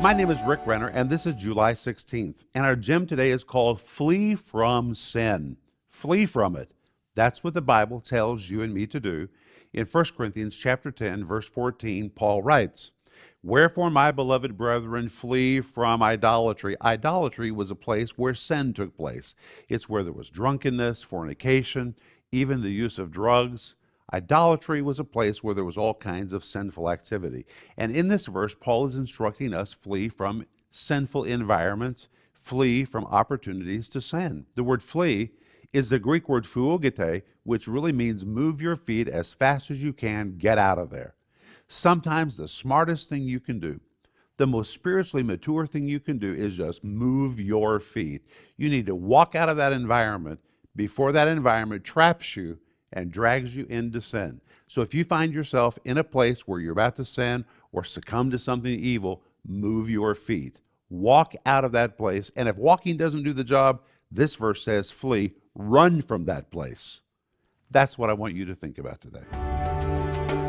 My name is Rick Renner, and this is July 16th. And our gem today is called Flee from Sin. Flee from it. That's what the Bible tells you and me to do. In 1 Corinthians chapter 10, verse 14, Paul writes, Wherefore, my beloved brethren, flee from idolatry. Idolatry was a place where sin took place. It's where there was drunkenness, fornication, even the use of drugs. Idolatry was a place where there was all kinds of sinful activity. And in this verse, Paul is instructing us flee from sinful environments, flee from opportunities to sin. The word flee is the Greek word pheugete, which really means move your feet as fast as you can, get out of there. Sometimes the smartest thing you can do, the most spiritually mature thing you can do is just move your feet. You need to walk out of that environment before that environment traps you and drags you into sin. So if you find yourself in a place where you're about to sin or succumb to something evil, move your feet. Walk out of that place. And if walking doesn't do the job, this verse says flee, run from that place. That's what I want you to think about today.